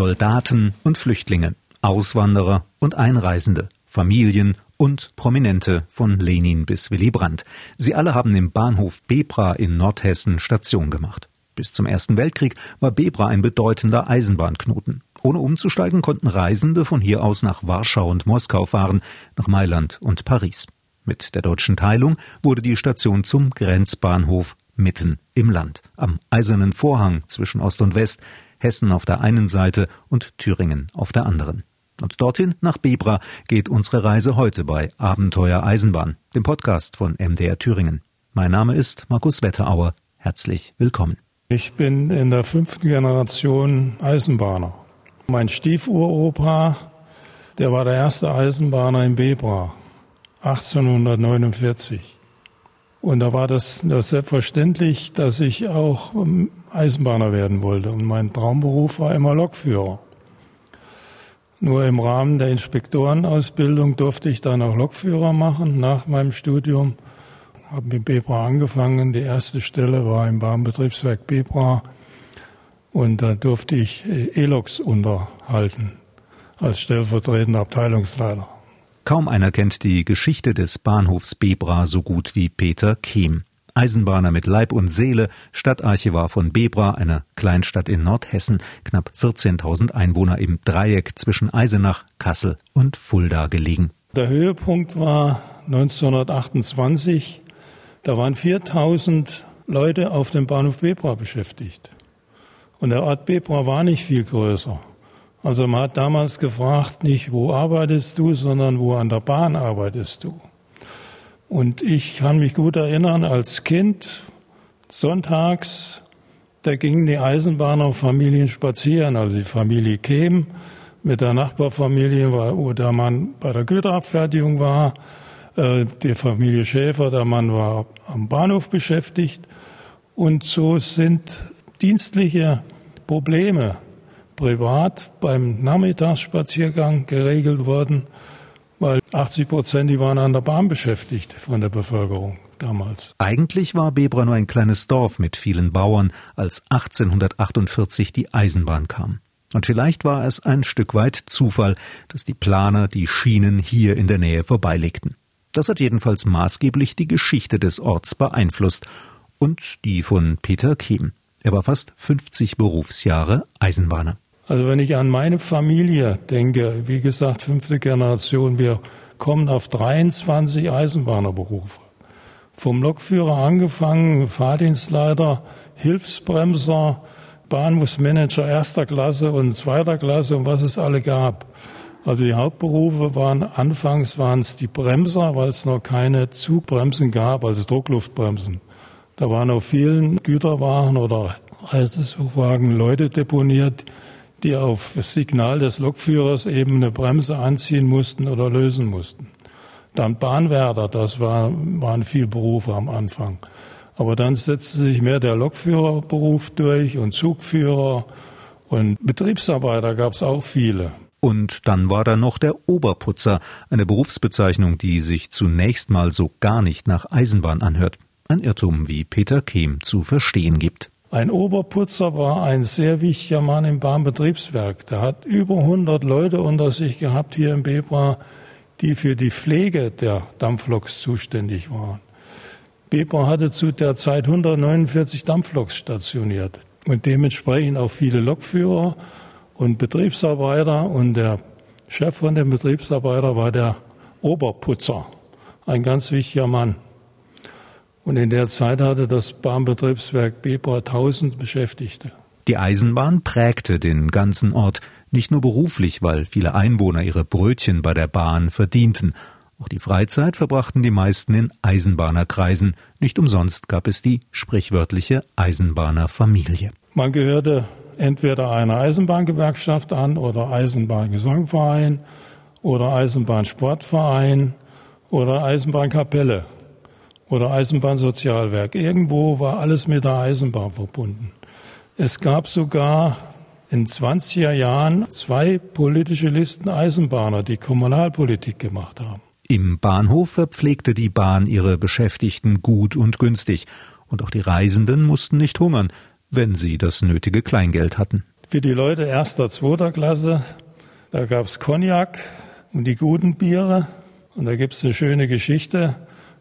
Soldaten und Flüchtlinge, Auswanderer und Einreisende, Familien und Prominente von Lenin bis Willy Brandt. Sie alle haben im Bahnhof Bebra in Nordhessen Station gemacht. Bis zum Ersten Weltkrieg war Bebra ein bedeutender Eisenbahnknoten. Ohne umzusteigen konnten Reisende von hier aus nach Warschau und Moskau fahren, nach Mailand und Paris. Mit der deutschen Teilung wurde die Station zum Grenzbahnhof mitten im Land, am Eisernen Vorhang zwischen Ost und West, Hessen auf der einen Seite und Thüringen auf der anderen. Und dorthin nach Bebra geht unsere Reise heute bei Abenteuer Eisenbahn, dem Podcast von MDR Thüringen. Mein Name ist Markus Wetterauer. Herzlich willkommen. Ich bin in der fünften Generation Eisenbahner. Mein Stiefuropa, der war der erste Eisenbahner in Bebra, 1849. Und da war das, das selbstverständlich, dass ich auch ähm, Eisenbahner werden wollte. Und mein Traumberuf war immer Lokführer. Nur im Rahmen der Inspektorenausbildung durfte ich dann auch Lokführer machen nach meinem Studium. Habe mit Bebra angefangen. Die erste Stelle war im Bahnbetriebswerk Bebra. Und da durfte ich äh, E-Loks unterhalten als stellvertretender Abteilungsleiter. Kaum einer kennt die Geschichte des Bahnhofs Bebra so gut wie Peter Kehm. Eisenbahner mit Leib und Seele, Stadtarchivar von Bebra, einer Kleinstadt in Nordhessen, knapp 14.000 Einwohner im Dreieck zwischen Eisenach, Kassel und Fulda gelegen. Der Höhepunkt war 1928. Da waren 4000 Leute auf dem Bahnhof Bebra beschäftigt. Und der Ort Bebra war nicht viel größer. Also man hat damals gefragt, nicht wo arbeitest du, sondern wo an der Bahn arbeitest du. Und ich kann mich gut erinnern, als Kind, sonntags, da gingen die Eisenbahnerfamilien spazieren, also die Familie Kehm mit der Nachbarfamilie, wo der Mann bei der Güterabfertigung war, äh, die Familie Schäfer, der Mann war am Bahnhof beschäftigt. Und so sind dienstliche Probleme privat beim Nachmittagsspaziergang geregelt worden, weil 80 Prozent, die waren an der Bahn beschäftigt von der Bevölkerung damals. Eigentlich war Bebra nur ein kleines Dorf mit vielen Bauern, als 1848 die Eisenbahn kam. Und vielleicht war es ein Stück weit Zufall, dass die Planer die Schienen hier in der Nähe vorbeilegten. Das hat jedenfalls maßgeblich die Geschichte des Orts beeinflusst und die von Peter Kehm. Er war fast 50 Berufsjahre Eisenbahner. Also wenn ich an meine Familie denke, wie gesagt, fünfte Generation, wir kommen auf 23 Eisenbahnerberufe. Vom Lokführer angefangen, Fahrdienstleiter, Hilfsbremser, Bahnhofsmanager erster Klasse und zweiter Klasse und was es alle gab. Also die Hauptberufe waren, anfangs waren es die Bremser, weil es noch keine Zugbremsen gab, also Druckluftbremsen. Da waren auf vielen Güterwagen oder Reisezugwagen Leute deponiert, die auf Signal des Lokführers eben eine Bremse anziehen mussten oder lösen mussten. Dann Bahnwärter, das war, waren viel Berufe am Anfang. Aber dann setzte sich mehr der Lokführerberuf durch und Zugführer und Betriebsarbeiter gab es auch viele. Und dann war da noch der Oberputzer, eine Berufsbezeichnung, die sich zunächst mal so gar nicht nach Eisenbahn anhört. Ein Irrtum, wie Peter Kehm zu verstehen gibt. Ein Oberputzer war ein sehr wichtiger Mann im Bahnbetriebswerk. Der hat über 100 Leute unter sich gehabt hier in Bebra, die für die Pflege der Dampfloks zuständig waren. Bebra hatte zu der Zeit 149 Dampfloks stationiert und dementsprechend auch viele Lokführer und Betriebsarbeiter und der Chef von den Betriebsarbeitern war der Oberputzer, ein ganz wichtiger Mann. Und in der Zeit hatte das Bahnbetriebswerk Bebra 1000 Beschäftigte. Die Eisenbahn prägte den ganzen Ort, nicht nur beruflich, weil viele Einwohner ihre Brötchen bei der Bahn verdienten. Auch die Freizeit verbrachten die meisten in Eisenbahnerkreisen. Nicht umsonst gab es die sprichwörtliche Eisenbahnerfamilie. Man gehörte entweder einer Eisenbahngewerkschaft an oder Eisenbahngesangverein oder Eisenbahnsportverein oder Eisenbahnkapelle oder Eisenbahnsozialwerk. Irgendwo war alles mit der Eisenbahn verbunden. Es gab sogar in 20er Jahren zwei politische Listen Eisenbahner, die Kommunalpolitik gemacht haben. Im Bahnhof verpflegte die Bahn ihre Beschäftigten gut und günstig, und auch die Reisenden mussten nicht hungern, wenn sie das nötige Kleingeld hatten. für die Leute erster, zweiter Klasse. Da gab es Cognac und die guten Biere. Und da gibt es eine schöne Geschichte.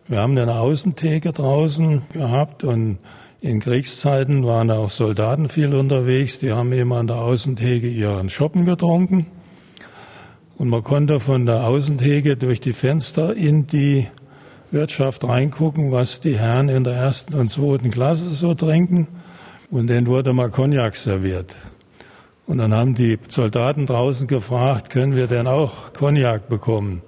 Wir haben eine Außentheke draußen gehabt und in Kriegszeiten waren auch Soldaten viel unterwegs. Die haben eben an der Außentheke ihren Schoppen getrunken. Und man konnte von der Außentheke durch die Fenster in die Wirtschaft reingucken, was die Herren in der ersten und zweiten Klasse so trinken. Und denen wurde mal Cognac serviert. Und dann haben die Soldaten draußen gefragt, können wir denn auch Cognac bekommen?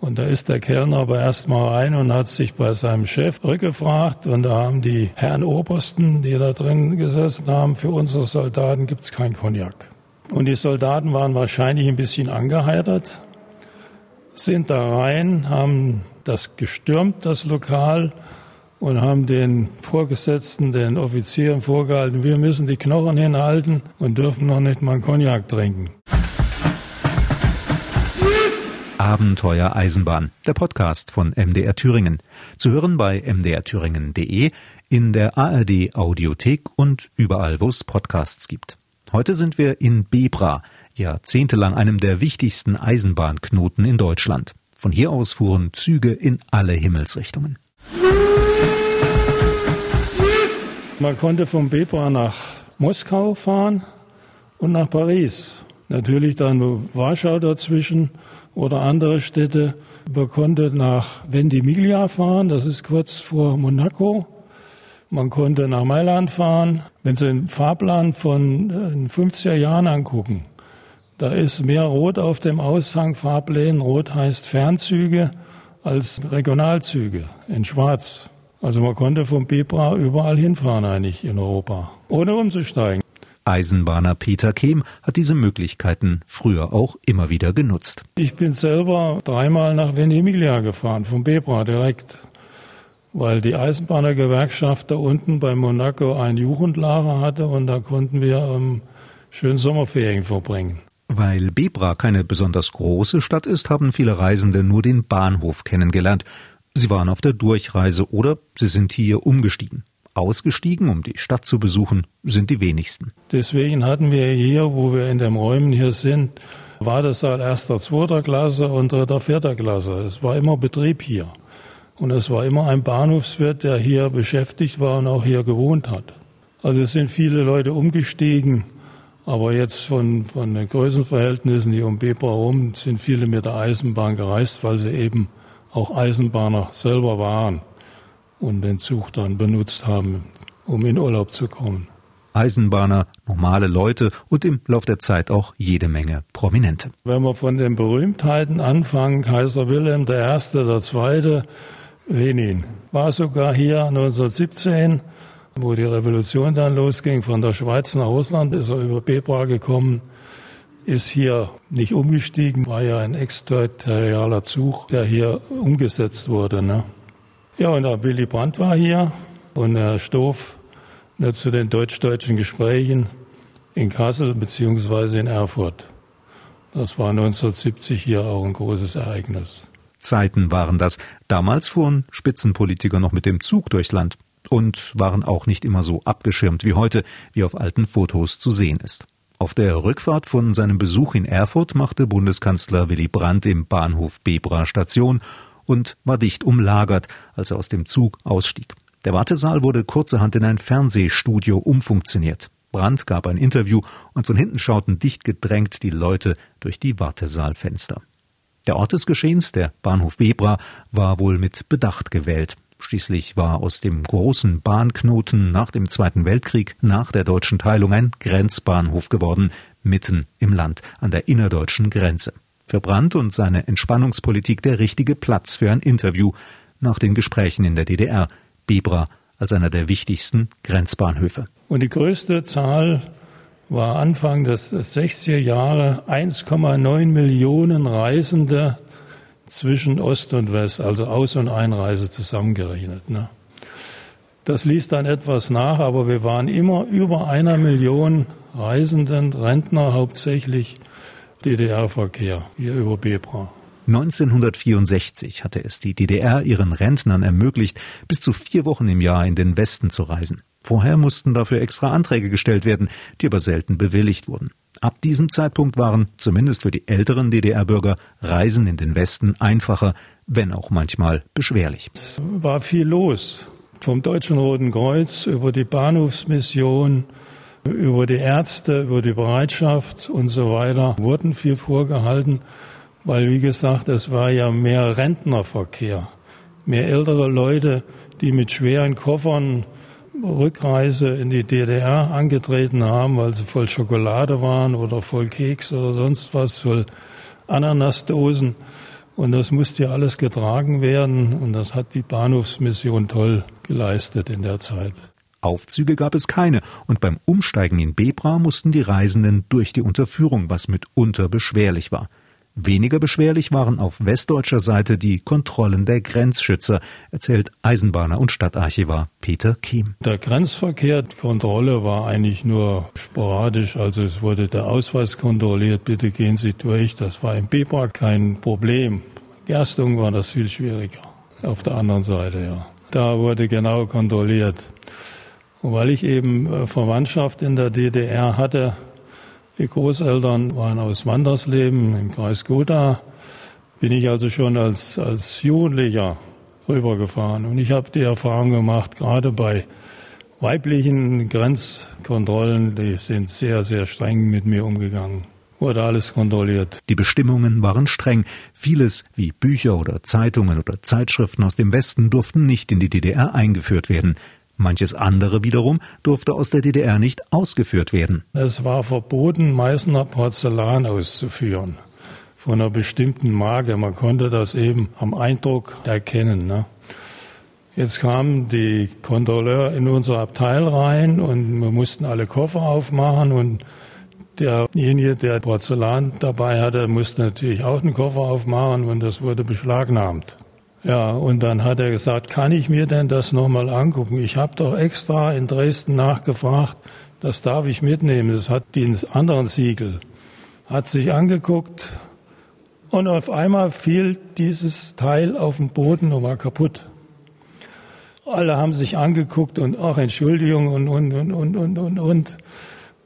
Und da ist der Kellner aber erst mal rein und hat sich bei seinem Chef rückgefragt. Und da haben die Herren Obersten, die da drin gesessen haben, für unsere Soldaten gibt's kein Cognac. Und die Soldaten waren wahrscheinlich ein bisschen angeheitert, sind da rein, haben das gestürmt, das Lokal, und haben den Vorgesetzten, den Offizieren vorgehalten, wir müssen die Knochen hinhalten und dürfen noch nicht mal Cognac trinken. Abenteuer Eisenbahn, der Podcast von MDR Thüringen. Zu hören bei mdrthüringen.de, in der ARD Audiothek und überall, wo es Podcasts gibt. Heute sind wir in Bebra, jahrzehntelang einem der wichtigsten Eisenbahnknoten in Deutschland. Von hier aus fuhren Züge in alle Himmelsrichtungen. Man konnte vom Bebra nach Moskau fahren und nach Paris. Natürlich dann Warschau dazwischen oder andere Städte. Man konnte nach Ventimiglia fahren, das ist kurz vor Monaco. Man konnte nach Mailand fahren. Wenn Sie den Fahrplan von den 50er Jahren angucken, da ist mehr Rot auf dem Aushang Fahrplänen. Rot heißt Fernzüge als Regionalzüge in Schwarz. Also man konnte vom Bebra überall hinfahren eigentlich in Europa, ohne umzusteigen. Eisenbahner Peter Kehm hat diese Möglichkeiten früher auch immer wieder genutzt. Ich bin selber dreimal nach Ventimiglia gefahren, vom Bebra direkt weil die Eisenbahnergewerkschaft da unten bei Monaco ein Jugendlager hatte und da konnten wir ähm, schön Sommerferien verbringen. Weil Bebra keine besonders große Stadt ist, haben viele Reisende nur den Bahnhof kennengelernt. Sie waren auf der Durchreise oder sie sind hier umgestiegen. Ausgestiegen, um die Stadt zu besuchen, sind die wenigsten. Deswegen hatten wir hier, wo wir in den Räumen hier sind, war das Saal erster, zweiter Klasse und dritter, vierter Klasse. Es war immer Betrieb hier. Und es war immer ein Bahnhofswirt, der hier beschäftigt war und auch hier gewohnt hat. Also es sind viele Leute umgestiegen, aber jetzt von, von den Größenverhältnissen hier um Bebra herum sind viele mit der Eisenbahn gereist, weil sie eben auch Eisenbahner selber waren und den Zug dann benutzt haben, um in Urlaub zu kommen. Eisenbahner, normale Leute und im Lauf der Zeit auch jede Menge Prominente. Wenn wir von den Berühmtheiten anfangen, Kaiser Wilhelm I., der Zweite, Lenin war sogar hier 1917, wo die Revolution dann losging, von der Schweiz nach Russland, ist er über Bebra gekommen, ist hier nicht umgestiegen, war ja ein exterritorialer Zug, der hier umgesetzt wurde. Ne? Ja, und der Willy Brandt war hier und Herr Stoff ne, zu den deutsch-deutschen Gesprächen in Kassel beziehungsweise in Erfurt. Das war 1970 hier auch ein großes Ereignis. Zeiten waren das. Damals fuhren Spitzenpolitiker noch mit dem Zug durchs Land und waren auch nicht immer so abgeschirmt wie heute, wie auf alten Fotos zu sehen ist. Auf der Rückfahrt von seinem Besuch in Erfurt machte Bundeskanzler Willy Brandt im Bahnhof Bebra Station und war dicht umlagert, als er aus dem Zug ausstieg. Der Wartesaal wurde kurzerhand in ein Fernsehstudio umfunktioniert. Brandt gab ein Interview und von hinten schauten dicht gedrängt die Leute durch die Wartesaalfenster. Der Ort des Geschehens, der Bahnhof Bebra, war wohl mit Bedacht gewählt. Schließlich war aus dem großen Bahnknoten nach dem Zweiten Weltkrieg, nach der deutschen Teilung, ein Grenzbahnhof geworden, mitten im Land, an der innerdeutschen Grenze. Für Brandt und seine Entspannungspolitik der richtige Platz für ein Interview nach den Gesprächen in der DDR. Bebra als einer der wichtigsten Grenzbahnhöfe. Und die größte Zahl war Anfang des 60er Jahre 1,9 Millionen Reisende zwischen Ost und West, also Aus- und Einreise zusammengerechnet. Ne? Das ließ dann etwas nach, aber wir waren immer über einer Million Reisenden, Rentner hauptsächlich, DDR-Verkehr hier über Bebra. 1964 hatte es die DDR ihren Rentnern ermöglicht, bis zu vier Wochen im Jahr in den Westen zu reisen. Vorher mussten dafür extra Anträge gestellt werden, die aber selten bewilligt wurden. Ab diesem Zeitpunkt waren, zumindest für die älteren DDR-Bürger, Reisen in den Westen einfacher, wenn auch manchmal beschwerlich. Es war viel los. Vom Deutschen Roten Kreuz über die Bahnhofsmission, über die Ärzte, über die Bereitschaft und so weiter wurden viel vorgehalten, weil, wie gesagt, es war ja mehr Rentnerverkehr, mehr ältere Leute, die mit schweren Koffern Rückreise in die DDR angetreten haben, weil sie voll Schokolade waren oder voll Keks oder sonst was, voll Ananasdosen. Und das musste ja alles getragen werden und das hat die Bahnhofsmission toll geleistet in der Zeit. Aufzüge gab es keine und beim Umsteigen in Bebra mussten die Reisenden durch die Unterführung, was mitunter beschwerlich war. Weniger beschwerlich waren auf westdeutscher Seite die Kontrollen der Grenzschützer, erzählt Eisenbahner und Stadtarchivar Peter Kiem. Der Grenzverkehr, Kontrolle war eigentlich nur sporadisch, also es wurde der Ausweis kontrolliert, bitte gehen Sie durch. Das war im Bebra kein Problem. Gerstung war das viel schwieriger. Auf der anderen Seite, ja. Da wurde genau kontrolliert. Weil ich eben äh, Verwandtschaft in der DDR hatte, die Großeltern waren aus Wandersleben im Kreis Gotha. Bin ich also schon als, als Jugendlicher rübergefahren. Und ich habe die Erfahrung gemacht, gerade bei weiblichen Grenzkontrollen, die sind sehr, sehr streng mit mir umgegangen. Wurde alles kontrolliert. Die Bestimmungen waren streng. Vieles, wie Bücher oder Zeitungen oder Zeitschriften aus dem Westen, durften nicht in die DDR eingeführt werden. Manches andere wiederum durfte aus der DDR nicht ausgeführt werden. Es war verboten, Meißner Porzellan auszuführen. Von einer bestimmten Marke. Man konnte das eben am Eindruck erkennen. Ne? Jetzt kamen die Kontrolleure in unser Abteil rein und wir mussten alle Koffer aufmachen und derjenige, der Porzellan dabei hatte, musste natürlich auch einen Koffer aufmachen und das wurde beschlagnahmt. Ja, und dann hat er gesagt, kann ich mir denn das nochmal angucken? Ich habe doch extra in Dresden nachgefragt, das darf ich mitnehmen. Das hat den anderen Siegel. Hat sich angeguckt und auf einmal fiel dieses Teil auf den Boden und war kaputt. Alle haben sich angeguckt und ach, Entschuldigung und, und, und, und, und, und, und.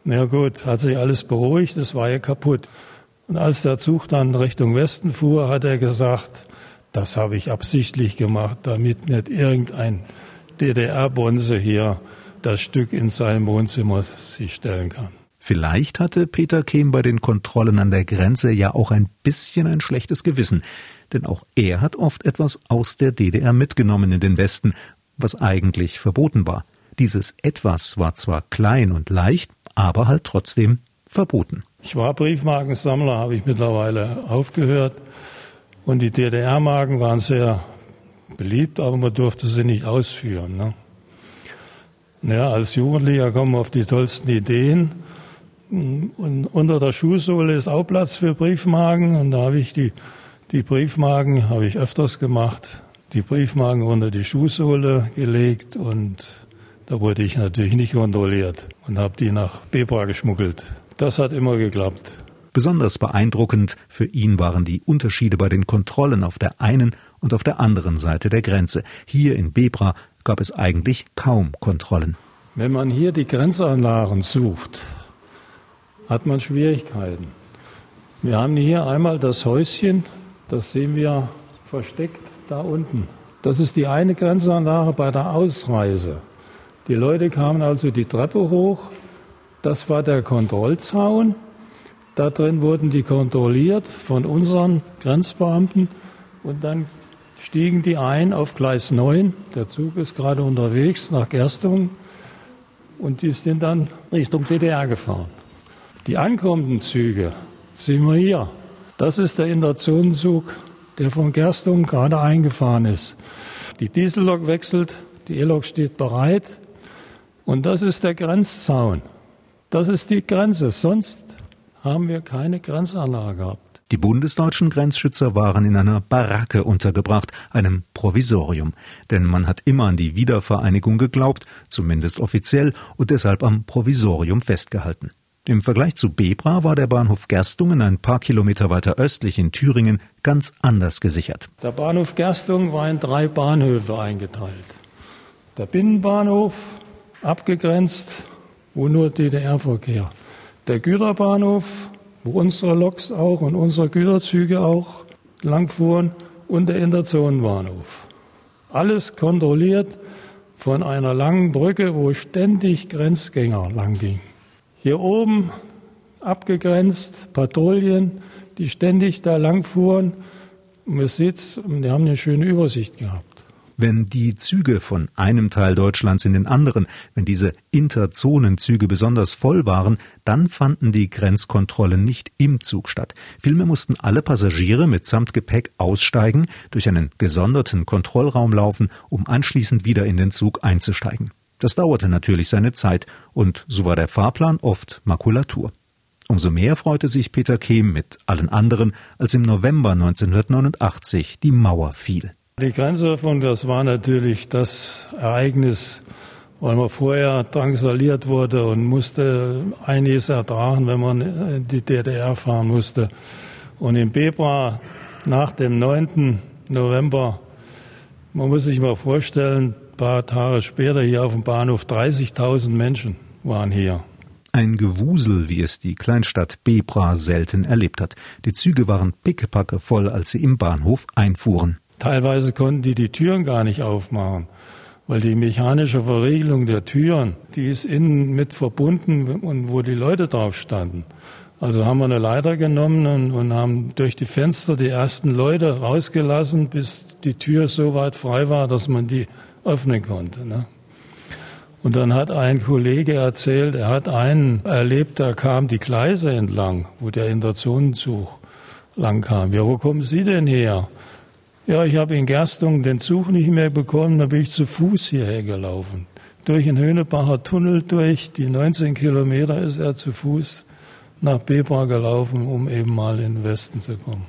Na gut, hat sich alles beruhigt, es war ja kaputt. Und als der Zug dann Richtung Westen fuhr, hat er gesagt, das habe ich absichtlich gemacht, damit nicht irgendein DDR-Bonze hier das Stück in seinem Wohnzimmer sich stellen kann. Vielleicht hatte Peter Kehm bei den Kontrollen an der Grenze ja auch ein bisschen ein schlechtes Gewissen, denn auch er hat oft etwas aus der DDR mitgenommen in den Westen, was eigentlich verboten war. Dieses etwas war zwar klein und leicht, aber halt trotzdem verboten. Ich war Briefmarkensammler, habe ich mittlerweile aufgehört. Und die DDR-Marken waren sehr beliebt, aber man durfte sie nicht ausführen. Ne? Ja, als Jugendlicher kommen wir auf die tollsten Ideen. Und unter der Schuhsohle ist auch Platz für Briefmarken. Und da habe ich die, die Briefmarken, habe ich öfters gemacht, die Briefmarken unter die Schuhsohle gelegt. Und da wurde ich natürlich nicht kontrolliert und habe die nach Bebra geschmuggelt. Das hat immer geklappt. Besonders beeindruckend für ihn waren die Unterschiede bei den Kontrollen auf der einen und auf der anderen Seite der Grenze. Hier in Bebra gab es eigentlich kaum Kontrollen. Wenn man hier die Grenzanlagen sucht, hat man Schwierigkeiten. Wir haben hier einmal das Häuschen, das sehen wir versteckt da unten. Das ist die eine Grenzanlage bei der Ausreise. Die Leute kamen also die Treppe hoch. Das war der Kontrollzaun. Da drin wurden die kontrolliert von unseren Grenzbeamten und dann stiegen die ein auf Gleis 9. Der Zug ist gerade unterwegs nach Gerstung und die sind dann Richtung DDR gefahren. Die ankommenden Züge sehen wir hier. Das ist der Interzonenzug, der von Gerstung gerade eingefahren ist. Die Diesellok wechselt, die E-Lok steht bereit und das ist der Grenzzaun. Das ist die Grenze. Sonst haben wir keine Grenzanlage gehabt. Die bundesdeutschen Grenzschützer waren in einer Baracke untergebracht, einem Provisorium. Denn man hat immer an die Wiedervereinigung geglaubt, zumindest offiziell, und deshalb am Provisorium festgehalten. Im Vergleich zu Bebra war der Bahnhof Gerstungen ein paar Kilometer weiter östlich in Thüringen ganz anders gesichert. Der Bahnhof Gerstungen war in drei Bahnhöfe eingeteilt. Der Binnenbahnhof, abgegrenzt, wo nur DDR-Verkehr. Der Güterbahnhof, wo unsere Loks auch und unsere Güterzüge auch langfuhren und der Interzonenbahnhof. Alles kontrolliert von einer langen Brücke, wo ständig Grenzgänger langgingen. Hier oben abgegrenzt Patrouillen, die ständig da langfuhren. Und man sieht, die haben eine schöne Übersicht gehabt wenn die Züge von einem Teil Deutschlands in den anderen, wenn diese Interzonenzüge besonders voll waren, dann fanden die Grenzkontrollen nicht im Zug statt. Vielmehr mussten alle Passagiere mitsamt Gepäck aussteigen, durch einen gesonderten Kontrollraum laufen, um anschließend wieder in den Zug einzusteigen. Das dauerte natürlich seine Zeit, und so war der Fahrplan oft Makulatur. Umso mehr freute sich Peter Kehm mit allen anderen, als im November 1989 die Mauer fiel. Die Grenzöffnung, das war natürlich das Ereignis, weil man vorher drangsaliert wurde und musste einiges ertragen, wenn man in die DDR fahren musste. Und in Bebra nach dem 9. November, man muss sich mal vorstellen, ein paar Tage später hier auf dem Bahnhof 30.000 Menschen waren hier. Ein Gewusel, wie es die Kleinstadt Bebra selten erlebt hat. Die Züge waren pickepacke voll, als sie im Bahnhof einfuhren. Teilweise konnten die die Türen gar nicht aufmachen, weil die mechanische Verriegelung der Türen, die ist innen mit verbunden und wo die Leute drauf standen. Also haben wir eine Leiter genommen und, und, haben durch die Fenster die ersten Leute rausgelassen, bis die Tür so weit frei war, dass man die öffnen konnte. Ne? Und dann hat ein Kollege erzählt, er hat einen erlebt, da kam die Gleise entlang, wo der Interzonenzug lang kam. Ja, wo kommen Sie denn her? Ja, ich habe in Gerstung den Zug nicht mehr bekommen, da bin ich zu Fuß hierher gelaufen. Durch den Höhnebacher Tunnel durch, die 19 Kilometer ist er zu Fuß nach Bebra gelaufen, um eben mal in den Westen zu kommen.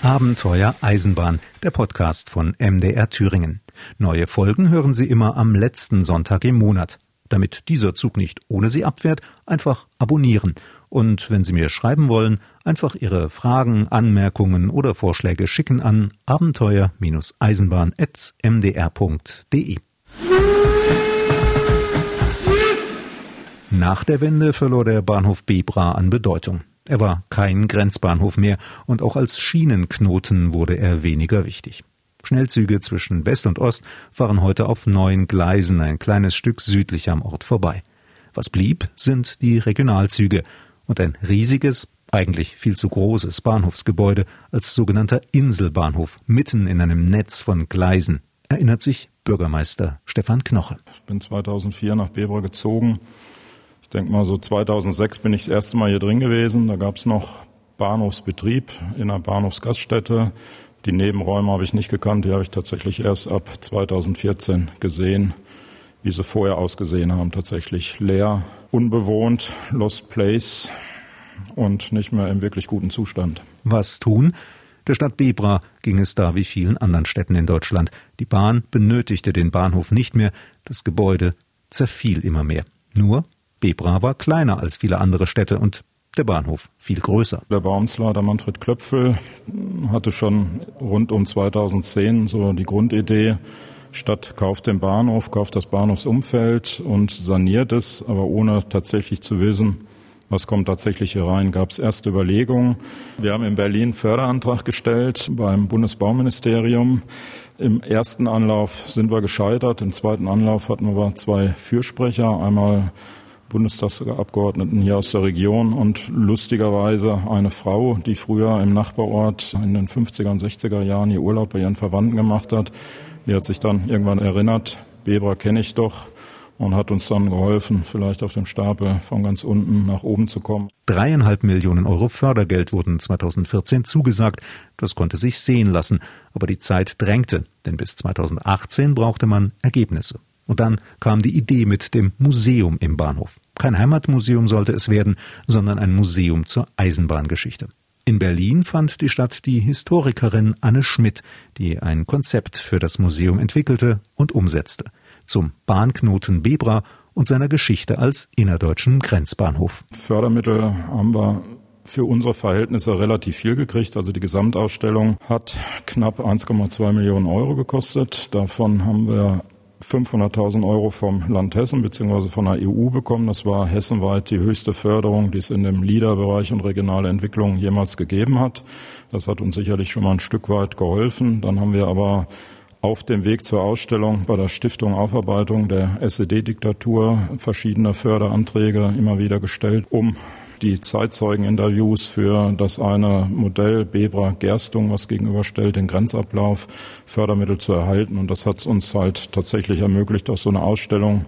Abenteuer Eisenbahn, der Podcast von MDR Thüringen. Neue Folgen hören Sie immer am letzten Sonntag im Monat. Damit dieser Zug nicht ohne Sie abfährt, einfach abonnieren – und wenn Sie mir schreiben wollen, einfach Ihre Fragen, Anmerkungen oder Vorschläge schicken an abenteuer-eisenbahn.mdr.de. Nach der Wende verlor der Bahnhof Bebra an Bedeutung. Er war kein Grenzbahnhof mehr und auch als Schienenknoten wurde er weniger wichtig. Schnellzüge zwischen West und Ost fahren heute auf neun Gleisen ein kleines Stück südlich am Ort vorbei. Was blieb, sind die Regionalzüge, und ein riesiges, eigentlich viel zu großes Bahnhofsgebäude als sogenannter Inselbahnhof mitten in einem Netz von Gleisen, erinnert sich Bürgermeister Stefan Knoche. Ich bin 2004 nach Bebra gezogen. Ich denke mal, so 2006 bin ich das erste Mal hier drin gewesen. Da gab es noch Bahnhofsbetrieb in einer Bahnhofsgaststätte. Die Nebenräume habe ich nicht gekannt, die habe ich tatsächlich erst ab 2014 gesehen, wie sie vorher ausgesehen haben. Tatsächlich leer, unbewohnt, Lost Place und nicht mehr im wirklich guten Zustand. Was tun? Der Stadt Bebra ging es da wie vielen anderen Städten in Deutschland. Die Bahn benötigte den Bahnhof nicht mehr, das Gebäude zerfiel immer mehr. Nur Bebra war kleiner als viele andere Städte und der Bahnhof viel größer. Der Baumslader Manfred Klöpfel hatte schon rund um 2010 so die Grundidee, Stadt kauft den Bahnhof, kauft das Bahnhofsumfeld und saniert es, aber ohne tatsächlich zu wissen, was kommt tatsächlich hier rein? Gab es erste Überlegungen. Wir haben in Berlin einen Förderantrag gestellt beim Bundesbauministerium. Im ersten Anlauf sind wir gescheitert. Im zweiten Anlauf hatten wir zwei Fürsprecher. Einmal Bundestagsabgeordneten hier aus der Region und lustigerweise eine Frau, die früher im Nachbarort in den 50er und 60er Jahren ihr Urlaub bei ihren Verwandten gemacht hat die hat sich dann irgendwann erinnert, Bebra kenne ich doch und hat uns dann geholfen, vielleicht auf dem Stapel von ganz unten nach oben zu kommen. Dreieinhalb Millionen Euro Fördergeld wurden 2014 zugesagt. Das konnte sich sehen lassen. Aber die Zeit drängte, denn bis 2018 brauchte man Ergebnisse. Und dann kam die Idee mit dem Museum im Bahnhof. Kein Heimatmuseum sollte es werden, sondern ein Museum zur Eisenbahngeschichte. In Berlin fand die Stadt die Historikerin Anne Schmidt, die ein Konzept für das Museum entwickelte und umsetzte. Zum Bahnknoten Bebra und seiner Geschichte als innerdeutschen Grenzbahnhof. Fördermittel haben wir für unsere Verhältnisse relativ viel gekriegt. Also die Gesamtausstellung hat knapp 1,2 Millionen Euro gekostet. Davon haben wir 500.000 Euro vom Land Hessen bzw. von der EU bekommen. Das war hessenweit die höchste Förderung, die es in dem LIDA-Bereich und regionale Entwicklung jemals gegeben hat. Das hat uns sicherlich schon mal ein Stück weit geholfen. Dann haben wir aber auf dem Weg zur Ausstellung bei der Stiftung Aufarbeitung der SED-Diktatur verschiedene Förderanträge immer wieder gestellt, um die Zeitzeugeninterviews für das eine Modell Bebra Gerstung, was gegenüberstellt, den Grenzablauf, Fördermittel zu erhalten. Und das hat es uns halt tatsächlich ermöglicht, auch so eine Ausstellung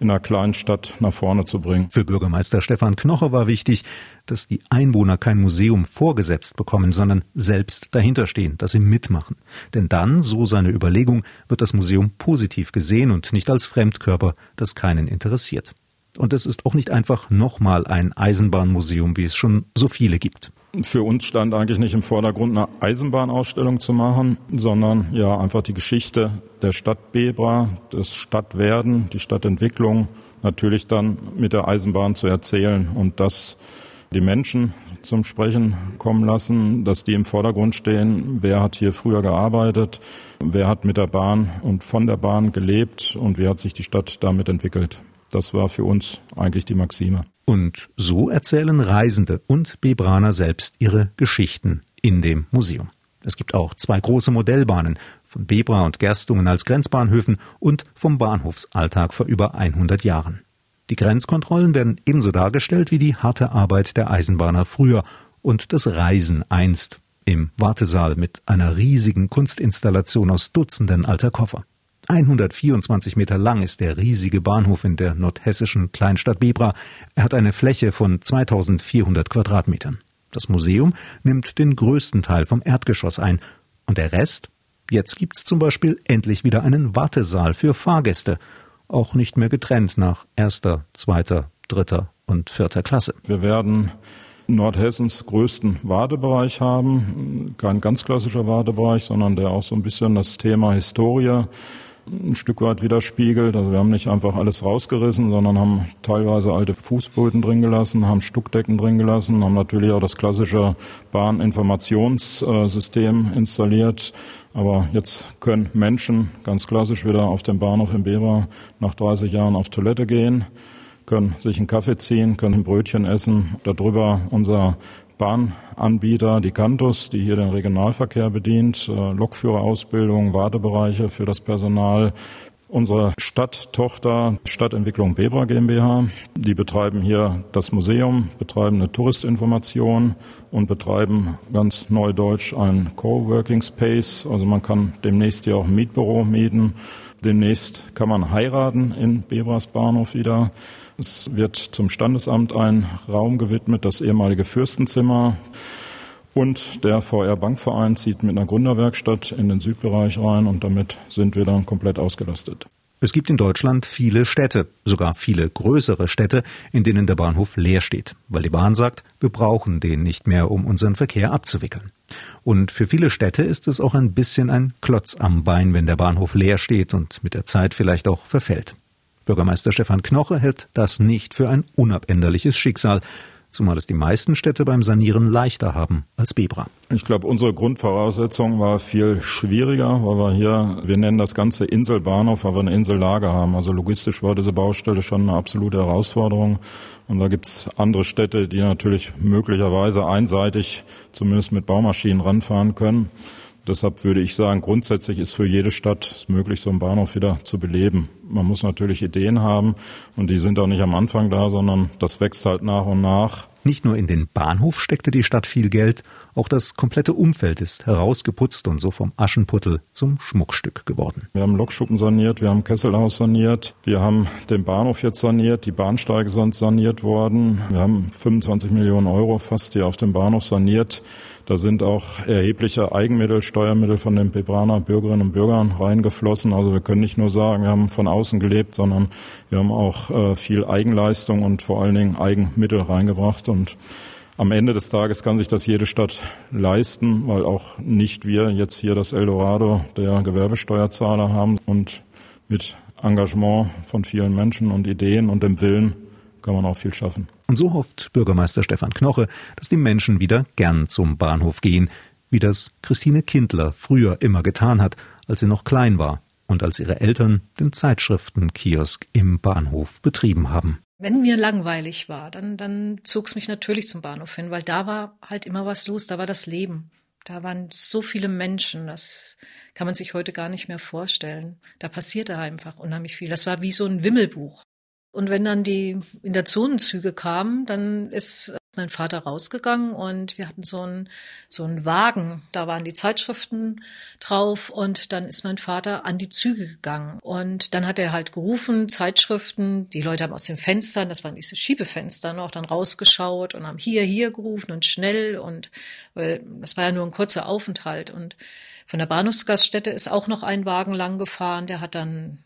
in einer kleinen Stadt nach vorne zu bringen. Für Bürgermeister Stefan Knoche war wichtig, dass die Einwohner kein Museum vorgesetzt bekommen, sondern selbst dahinterstehen, dass sie mitmachen. Denn dann, so seine Überlegung, wird das Museum positiv gesehen und nicht als Fremdkörper, das keinen interessiert. Und es ist auch nicht einfach nochmal ein Eisenbahnmuseum, wie es schon so viele gibt. Für uns stand eigentlich nicht im Vordergrund, eine Eisenbahnausstellung zu machen, sondern ja einfach die Geschichte der Stadt Bebra, das Stadtwerden, die Stadtentwicklung natürlich dann mit der Eisenbahn zu erzählen und dass die Menschen zum Sprechen kommen lassen, dass die im Vordergrund stehen. Wer hat hier früher gearbeitet? Wer hat mit der Bahn und von der Bahn gelebt? Und wie hat sich die Stadt damit entwickelt? Das war für uns eigentlich die Maxime. Und so erzählen Reisende und Bebraner selbst ihre Geschichten in dem Museum. Es gibt auch zwei große Modellbahnen, von Bebra und Gerstungen als Grenzbahnhöfen und vom Bahnhofsalltag vor über 100 Jahren. Die Grenzkontrollen werden ebenso dargestellt wie die harte Arbeit der Eisenbahner früher und das Reisen einst im Wartesaal mit einer riesigen Kunstinstallation aus Dutzenden alter Koffer. 124 Meter lang ist der riesige Bahnhof in der nordhessischen Kleinstadt Bebra. Er hat eine Fläche von 2400 Quadratmetern. Das Museum nimmt den größten Teil vom Erdgeschoss ein. Und der Rest? Jetzt gibt's zum Beispiel endlich wieder einen Wartesaal für Fahrgäste. Auch nicht mehr getrennt nach erster, zweiter, dritter und vierter Klasse. Wir werden Nordhessens größten Wartebereich haben. Kein ganz klassischer Wartebereich, sondern der auch so ein bisschen das Thema Historie ein Stück weit widerspiegelt. Also wir haben nicht einfach alles rausgerissen, sondern haben teilweise alte Fußböden drin gelassen, haben Stuckdecken drin gelassen, haben natürlich auch das klassische Bahninformationssystem installiert. Aber jetzt können Menschen ganz klassisch wieder auf dem Bahnhof in Bera nach 30 Jahren auf Toilette gehen, können sich einen Kaffee ziehen, können ein Brötchen essen. Darüber unser Bahnanbieter, die Cantus, die hier den Regionalverkehr bedient, äh, Lokführerausbildung, Wartebereiche für das Personal, unsere Stadttochter Stadtentwicklung Bebra GmbH. Die betreiben hier das Museum, betreiben eine Touristinformation und betreiben ganz neudeutsch ein Coworking Space. Also man kann demnächst hier auch ein Mietbüro mieten. Demnächst kann man heiraten in Bebras Bahnhof wieder. Es wird zum Standesamt ein Raum gewidmet, das ehemalige Fürstenzimmer. Und der VR Bankverein zieht mit einer Gründerwerkstatt in den Südbereich rein und damit sind wir dann komplett ausgelastet. Es gibt in Deutschland viele Städte, sogar viele größere Städte, in denen der Bahnhof leer steht, weil die Bahn sagt, wir brauchen den nicht mehr, um unseren Verkehr abzuwickeln. Und für viele Städte ist es auch ein bisschen ein Klotz am Bein, wenn der Bahnhof leer steht und mit der Zeit vielleicht auch verfällt. Bürgermeister Stefan Knoche hält das nicht für ein unabänderliches Schicksal, zumal es die meisten Städte beim Sanieren leichter haben als Bebra. Ich glaube, unsere Grundvoraussetzung war viel schwieriger, weil wir hier, wir nennen das Ganze Inselbahnhof, weil wir eine Insellage haben. Also logistisch war diese Baustelle schon eine absolute Herausforderung. Und da gibt es andere Städte, die natürlich möglicherweise einseitig zumindest mit Baumaschinen ranfahren können. Deshalb würde ich sagen, grundsätzlich ist für jede Stadt möglich, so einen Bahnhof wieder zu beleben. Man muss natürlich Ideen haben und die sind auch nicht am Anfang da, sondern das wächst halt nach und nach. Nicht nur in den Bahnhof steckte die Stadt viel Geld, auch das komplette Umfeld ist herausgeputzt und so vom Aschenputtel zum Schmuckstück geworden. Wir haben Lokschuppen saniert, wir haben Kesselhaus saniert, wir haben den Bahnhof jetzt saniert, die Bahnsteige sind saniert worden. Wir haben 25 Millionen Euro fast hier auf dem Bahnhof saniert. Da sind auch erhebliche Eigenmittel, Steuermittel von den Pebraner Bürgerinnen und Bürgern reingeflossen. Also wir können nicht nur sagen, wir haben von außen gelebt, sondern wir haben auch äh, viel Eigenleistung und vor allen Dingen Eigenmittel reingebracht. Und am Ende des Tages kann sich das jede Stadt leisten, weil auch nicht wir jetzt hier das Eldorado der Gewerbesteuerzahler haben und mit Engagement von vielen Menschen und Ideen und dem Willen kann man auch viel schaffen. Und so hofft Bürgermeister Stefan Knoche, dass die Menschen wieder gern zum Bahnhof gehen, wie das Christine Kindler früher immer getan hat, als sie noch klein war und als ihre Eltern den Zeitschriftenkiosk im Bahnhof betrieben haben. Wenn mir langweilig war, dann, dann zog es mich natürlich zum Bahnhof hin, weil da war halt immer was los, da war das Leben. Da waren so viele Menschen, das kann man sich heute gar nicht mehr vorstellen. Da passierte einfach unheimlich viel. Das war wie so ein Wimmelbuch. Und wenn dann die in der Zonenzüge kamen, dann ist mein Vater rausgegangen und wir hatten so einen, so einen Wagen. Da waren die Zeitschriften drauf und dann ist mein Vater an die Züge gegangen. Und dann hat er halt gerufen, Zeitschriften. Die Leute haben aus den Fenstern, das waren diese Schiebefenster noch, dann rausgeschaut und haben hier, hier gerufen und schnell und, weil das war ja nur ein kurzer Aufenthalt und von der Bahnhofsgaststätte ist auch noch ein Wagen lang gefahren, der hat dann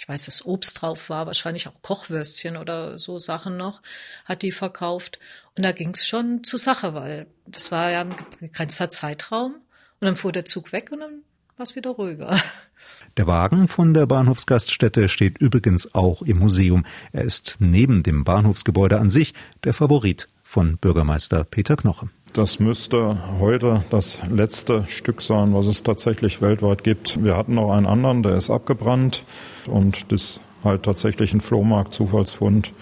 ich weiß, dass Obst drauf war, wahrscheinlich auch Kochwürstchen oder so Sachen noch, hat die verkauft. Und da ging es schon zur Sache, weil das war ja ein begrenzter Zeitraum. Und dann fuhr der Zug weg und dann war es wieder ruhiger. Der Wagen von der Bahnhofsgaststätte steht übrigens auch im Museum. Er ist neben dem Bahnhofsgebäude an sich der Favorit von Bürgermeister Peter Knoche. Das müsste heute das letzte Stück sein, was es tatsächlich weltweit gibt. Wir hatten noch einen anderen, der ist abgebrannt und das halt tatsächlich ein Flohmarkt-Zufallsfund,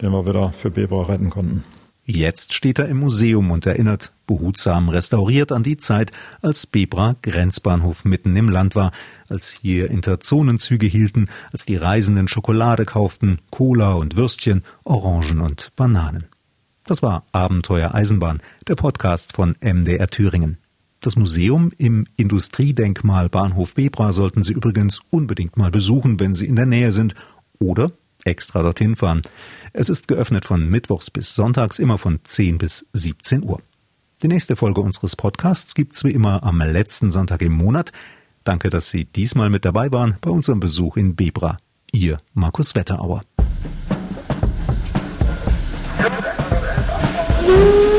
den wir wieder für Bebra retten konnten. Jetzt steht er im Museum und erinnert, behutsam restauriert an die Zeit, als Bebra Grenzbahnhof mitten im Land war, als hier Interzonenzüge hielten, als die Reisenden Schokolade kauften, Cola und Würstchen, Orangen und Bananen. Das war Abenteuer Eisenbahn, der Podcast von MDR Thüringen. Das Museum im Industriedenkmal Bahnhof Bebra sollten Sie übrigens unbedingt mal besuchen, wenn Sie in der Nähe sind oder extra dorthin fahren. Es ist geöffnet von Mittwochs bis Sonntags immer von 10 bis 17 Uhr. Die nächste Folge unseres Podcasts gibt's wie immer am letzten Sonntag im Monat. Danke, dass Sie diesmal mit dabei waren bei unserem Besuch in Bebra. Ihr Markus Wetterauer. you.